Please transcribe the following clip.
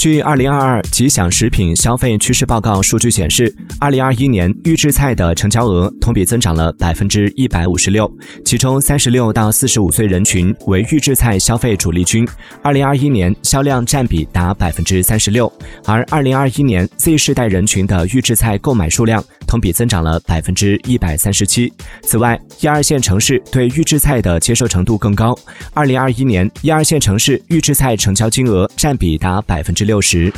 据二零二二吉祥食品消费趋势报告数据显示，二零二一年预制菜的成交额同比增长了百分之一百五十六，其中三十六到四十五岁人群为预制菜消费主力军，二零二一年销量占比达百分之三十六，而二零二一年 Z 世代人群的预制菜购买数量同比增长了百分之一百三十七。此外，一二线城市对预制菜的接受程度更高，二零二一年一二线城市预制菜成交金额占比达百分之六十。